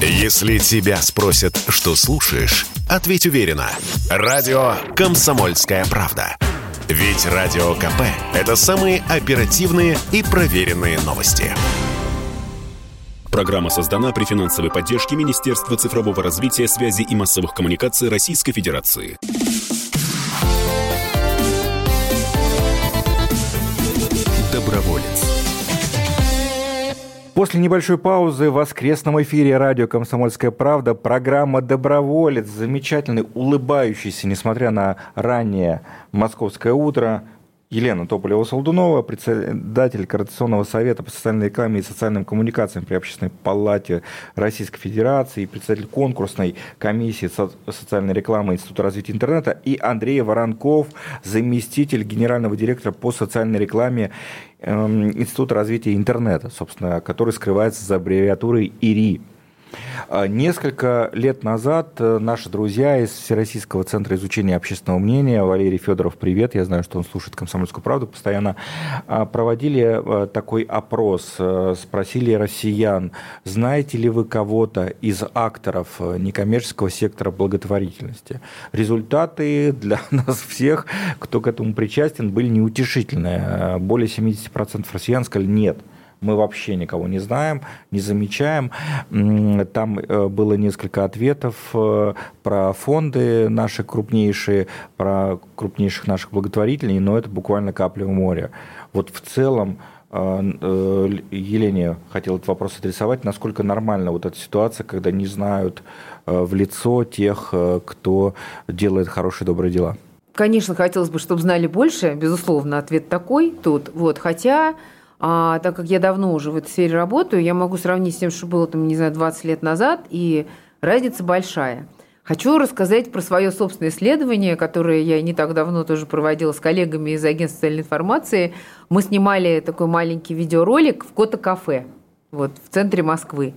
Если тебя спросят, что слушаешь, ответь уверенно. Радио «Комсомольская правда». Ведь Радио КП – это самые оперативные и проверенные новости. Программа создана при финансовой поддержке Министерства цифрового развития, связи и массовых коммуникаций Российской Федерации. Доброволец. После небольшой паузы в воскресном эфире радио «Комсомольская правда» программа «Доброволец», замечательный, улыбающийся, несмотря на раннее московское утро, Елена Тополева-Солдунова, председатель Координационного совета по социальной рекламе и социальным коммуникациям при Общественной палате Российской Федерации, председатель конкурсной комиссии социальной рекламы Института развития интернета, и Андрей Воронков, заместитель генерального директора по социальной рекламе эм, Института развития интернета, собственно, который скрывается за аббревиатурой ИРИ. А, несколько лет назад э, наши друзья из Всероссийского центра изучения общественного мнения, Валерий Федоров, привет, я знаю, что он слушает «Комсомольскую правду» постоянно, а, проводили э, такой опрос, э, спросили россиян, знаете ли вы кого-то из акторов некоммерческого сектора благотворительности. Результаты для нас всех, кто к этому причастен, были неутешительные. Более 70% россиян сказали «нет» мы вообще никого не знаем, не замечаем. Там э, было несколько ответов э, про фонды наши крупнейшие, про крупнейших наших благотворителей, но это буквально капля в море. Вот в целом э, Елене хотел этот вопрос адресовать, насколько нормальна вот эта ситуация, когда не знают в лицо тех, кто делает хорошие добрые дела? Конечно, хотелось бы, чтобы знали больше, безусловно, ответ такой тут. Вот, хотя а так как я давно уже в этой сфере работаю, я могу сравнить с тем, что было там, не знаю, 20 лет назад, и разница большая. Хочу рассказать про свое собственное исследование, которое я не так давно тоже проводила с коллегами из агентства социальной информации. Мы снимали такой маленький видеоролик в Кота-кафе, вот, в центре Москвы.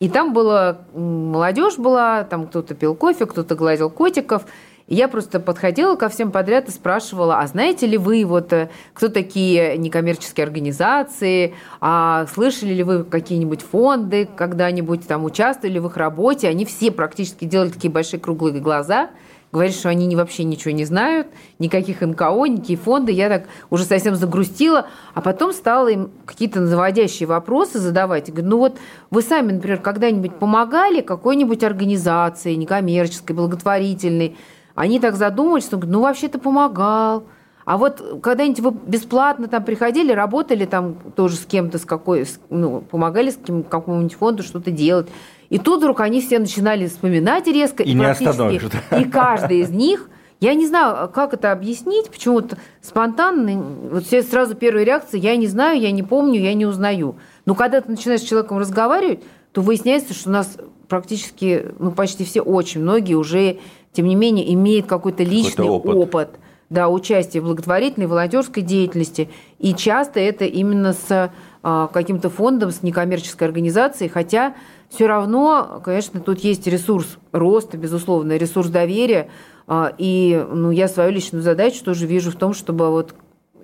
И там была молодежь была, там кто-то пил кофе, кто-то гладил котиков – я просто подходила ко всем подряд и спрашивала, а знаете ли вы, вот, э, кто такие некоммерческие организации, а слышали ли вы какие-нибудь фонды когда-нибудь, там, участвовали в их работе? Они все практически делали такие большие круглые глаза, говорят, что они вообще ничего не знают, никаких НКО, никакие фонды. Я так уже совсем загрустила, а потом стала им какие-то наводящие вопросы задавать. Я говорю, ну вот вы сами, например, когда-нибудь помогали какой-нибудь организации некоммерческой, благотворительной, они так задумались, что ну вообще-то помогал. А вот когда-нибудь вы бесплатно там приходили, работали там тоже с кем-то, с какой, ну, помогали с кем, какому-нибудь фонду что-то делать. И тут вдруг они все начинали вспоминать резко. И, и не остановишь. И каждый из них, я не знаю, как это объяснить, почему-то спонтанно, вот все сразу первая реакция, я не знаю, я не помню, я не узнаю. Но когда ты начинаешь с человеком разговаривать, то выясняется, что у нас практически, ну почти все, очень многие уже тем не менее, имеет какой-то личный какой опыт. опыт да, участия в благотворительной, волонтерской деятельности. И часто это именно с а, каким-то фондом, с некоммерческой организацией, хотя все равно, конечно, тут есть ресурс роста, безусловно, ресурс доверия. А, и ну, я свою личную задачу тоже вижу в том, чтобы вот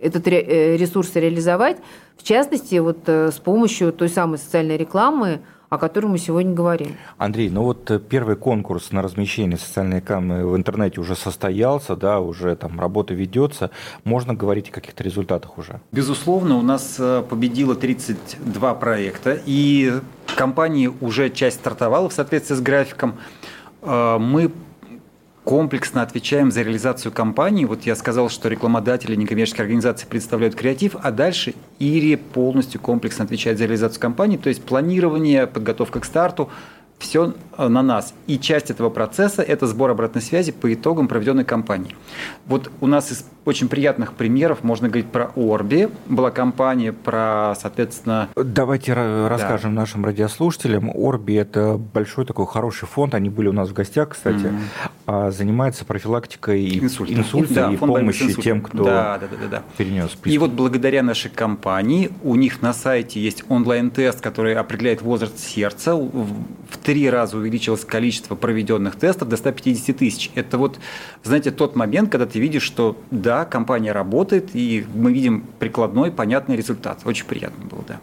этот э, ресурс реализовать, в частности, вот э, с помощью той самой социальной рекламы, о котором мы сегодня говорим. Андрей, ну вот э, первый конкурс на размещение социальной рекламы в интернете уже состоялся, да, уже там работа ведется. Можно говорить о каких-то результатах уже? Безусловно, у нас э, победило 32 проекта, и компании уже часть стартовала в соответствии с графиком. Э, мы комплексно отвечаем за реализацию кампании. Вот я сказал, что рекламодатели, некоммерческие организации представляют креатив, а дальше ИРИ полностью комплексно отвечает за реализацию кампании, то есть планирование, подготовка к старту, все э, на нас. И часть этого процесса – это сбор обратной связи по итогам проведенной кампании. Вот у нас из очень приятных примеров можно говорить про Орби. Была компания про, соответственно... Давайте да. расскажем нашим радиослушателям. Орби – это большой такой хороший фонд. Они были у нас в гостях, кстати. Mm-hmm. Занимается профилактикой инсульта, инсульта да, и помощи тем, кто да, да, да, да. перенес. Приступ. И вот благодаря нашей компании у них на сайте есть онлайн-тест, который определяет возраст сердца. В три раза увеличилось количество проведенных тестов до 150 тысяч. Это вот, знаете, тот момент, когда ты видишь, что да, да, компания работает, и мы видим прикладной, понятный результат. Очень приятно было, да.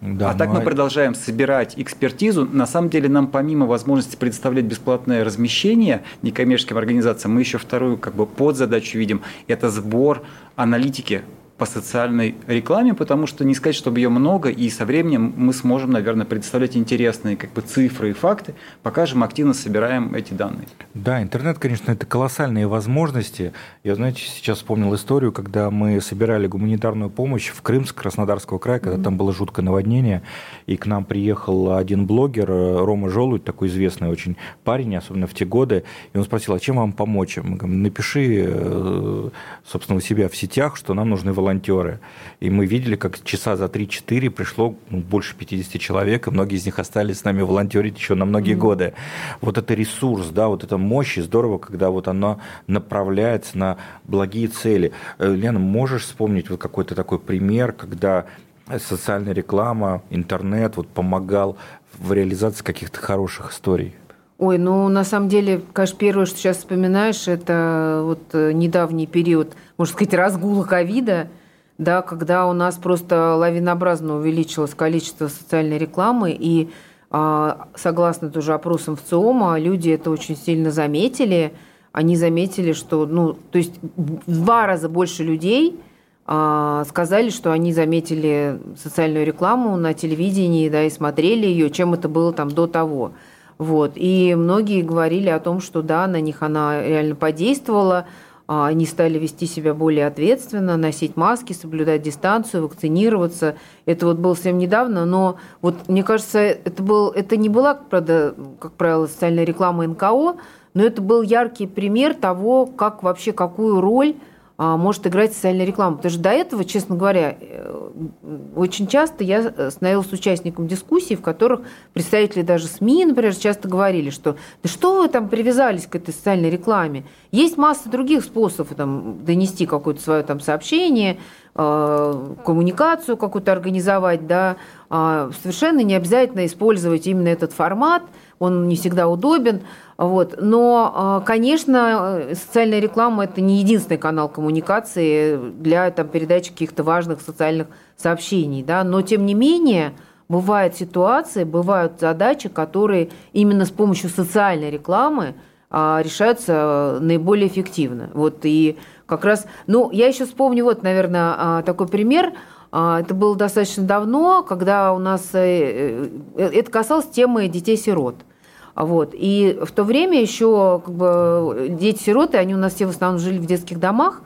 Да, а так мы продолжаем собирать экспертизу. На самом деле нам помимо возможности предоставлять бесплатное размещение некоммерческим организациям, мы еще вторую как бы подзадачу видим. Это сбор аналитики по социальной рекламе, потому что не сказать, чтобы ее много, и со временем мы сможем, наверное, предоставлять интересные как бы, цифры и факты, пока же мы активно собираем эти данные. Да, интернет, конечно, это колоссальные возможности. Я, знаете, сейчас вспомнил историю, когда мы собирали гуманитарную помощь в Крымск, Краснодарского края, когда mm-hmm. там было жуткое наводнение, и к нам приехал один блогер, э, Рома Желудь, такой известный очень парень, особенно в те годы, и он спросил, а чем вам помочь? Мы говорим, напиши, э, собственно, у себя в сетях, что нам нужны волонтеры волонтеры. И мы видели, как часа за 3-4 пришло ну, больше 50 человек, и многие из них остались с нами волонтерить еще на многие mm-hmm. годы. Вот это ресурс, да, вот это мощь, и здорово, когда вот оно направляется на благие цели. Э, Лена, можешь вспомнить вот какой-то такой пример, когда социальная реклама, интернет вот помогал в реализации каких-то хороших историй? Ой, ну на самом деле, конечно, первое, что сейчас вспоминаешь, это вот э, недавний период, можно сказать, разгула ковида, да, когда у нас просто лавинообразно увеличилось количество социальной рекламы, и а, согласно тоже опросам в ЦИОМа, люди это очень сильно заметили. Они заметили, что, ну, то есть в два раза больше людей а, сказали, что они заметили социальную рекламу на телевидении, да, и смотрели ее, чем это было там до того. Вот. И многие говорили о том, что да, на них она реально подействовала, они стали вести себя более ответственно, носить маски, соблюдать дистанцию, вакцинироваться. Это вот было совсем недавно, но вот мне кажется, это, был, это не была, правда, как правило, социальная реклама НКО, но это был яркий пример того, как вообще, какую роль а, может играть социальная реклама. Потому что до этого, честно говоря, очень часто я становилась участником дискуссий, в которых представители даже СМИ, например, часто говорили, что да что вы там привязались к этой социальной рекламе? Есть масса других способов там, донести какое-то свое там, сообщение, э, коммуникацию какую-то организовать, да, а совершенно не обязательно использовать именно этот формат, он не всегда удобен. Вот. Но, а, конечно, социальная реклама – это не единственный канал коммуникации для там, передачи каких-то важных социальных сообщений. Да? Но, тем не менее, бывают ситуации, бывают задачи, которые именно с помощью социальной рекламы а, решаются наиболее эффективно. Вот, и как раз, ну, я еще вспомню, вот, наверное, а, такой пример. Это было достаточно давно, когда у нас э, э, это касалось темы детей-сирот. Вот. И в то время еще как бы, дети-сироты, они у нас все в основном жили в детских домах,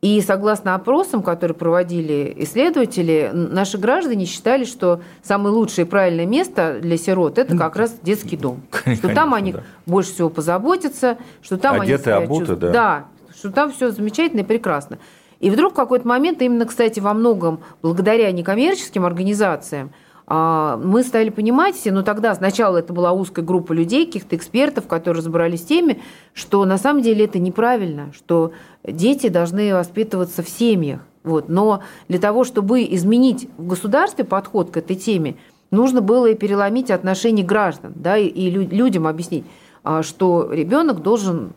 и согласно опросам, которые проводили исследователи, наши граждане считали, что самое лучшее и правильное место для сирот – это как раз детский дом. Конечно, что там о них да. больше всего позаботятся, что там Одеты, они себя обуты, чувствуют. Да. да, что там все замечательно и прекрасно. И вдруг в какой-то момент, именно, кстати, во многом благодаря некоммерческим организациям, а, мы стали понимать, но ну, тогда сначала это была узкая группа людей, каких-то экспертов, которые разобрались с теми, что на самом деле это неправильно, что дети должны воспитываться в семьях. Вот. Но для того, чтобы изменить в государстве подход к этой теме, нужно было и переломить отношения граждан, да, и, и людям объяснить, а, что ребенок должен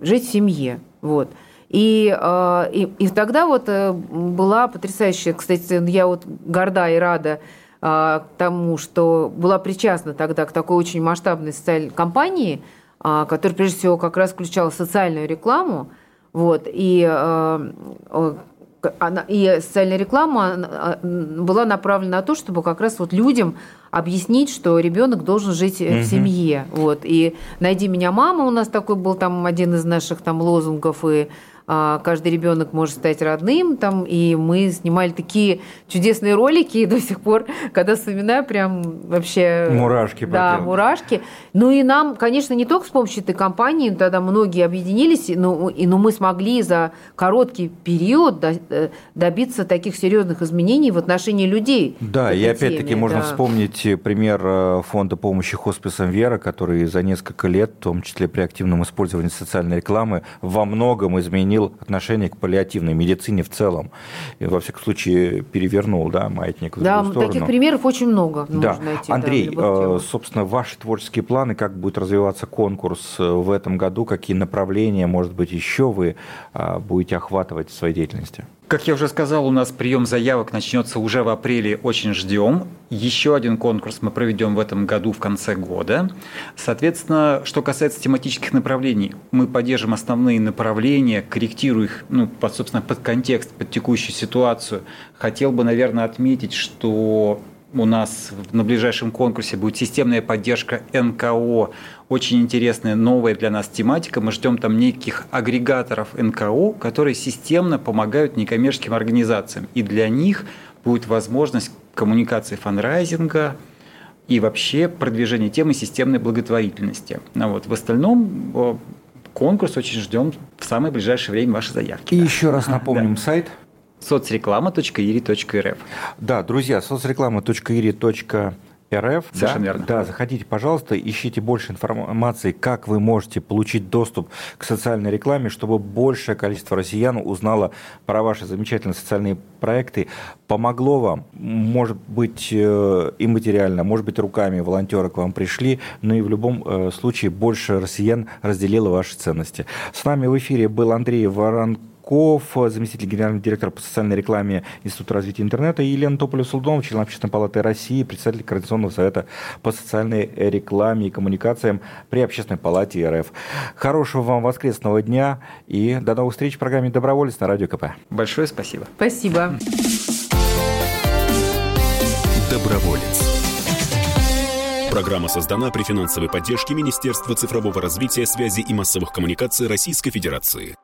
жить в семье. Вот. И, а, и, и тогда вот э, была потрясающая, кстати, я вот горда и рада а, тому, что была причастна тогда к такой очень масштабной социальной кампании, которая прежде всего как раз включала социальную рекламу, вот, и она, и социальная реклама была направлена на то, чтобы как раз вот людям объяснить, что ребенок должен жить угу. в семье. Вот. И «Найди меня, мама» у нас такой был там один из наших там лозунгов, и а, каждый ребенок может стать родным, там, и мы снимали такие чудесные ролики, и до сих пор, когда вспоминаю, прям вообще... Мурашки. Да, потом. мурашки. Ну и нам, конечно, не только с помощью этой компании, тогда многие объединились, но, и, но мы смогли за короткий период э, добиться таких серьезных изменений в отношении людей. Да, и опять-таки можно да. вспомнить пример э, фонда помощи хосписам «Вера», который за несколько лет, в том числе при активном использовании социальной рекламы, во многом изменил отношение к паллиативной медицине в целом. И, во всяком случае, перевернул да, маятник в да, другую сторону. таких примеров очень много. Да. Найти, Андрей, да, собственно, ваши творческие планы, как будет развиваться конкурс э, в этом году, какие направления, может быть, еще вы а, будете охватывать в своей деятельности? Как я уже сказал, у нас прием заявок начнется уже в апреле, очень ждем. Еще один конкурс мы проведем в этом году в конце года. Соответственно, что касается тематических направлений, мы поддержим основные направления, корректируя их, ну, под, собственно, под контекст, под текущую ситуацию. Хотел бы, наверное, отметить, что у нас на ближайшем конкурсе будет системная поддержка НКО. Очень интересная, новая для нас тематика. Мы ждем там неких агрегаторов НКО, которые системно помогают некоммерческим организациям. И для них будет возможность коммуникации фанрайзинга и вообще продвижения темы системной благотворительности. А вот в остальном конкурс очень ждем в самое ближайшее время ваши заявки. И да. еще раз напомним да. сайт соцреклама.iri.рф. Да, друзья, соцреклама.iri.рф. РФ. Совершенно да? верно. Да, заходите, пожалуйста, ищите больше информации, как вы можете получить доступ к социальной рекламе, чтобы большее количество россиян узнало про ваши замечательные социальные проекты. Помогло вам, может быть, э, и материально, может быть, руками волонтеры к вам пришли, но и в любом э, случае больше россиян разделило ваши ценности. С нами в эфире был Андрей Воронков Куликов, заместитель генерального директора по социальной рекламе Института развития интернета, и Елена Тополев-Сулдонова, член Общественной палаты России, председатель Координационного совета по социальной рекламе и коммуникациям при Общественной палате РФ. Хорошего вам воскресного дня и до новых встреч в программе «Доброволец» на Радио КП. Большое спасибо. Спасибо. Доброволец. Программа создана при финансовой поддержке Министерства цифрового развития, связи и массовых коммуникаций Российской Федерации.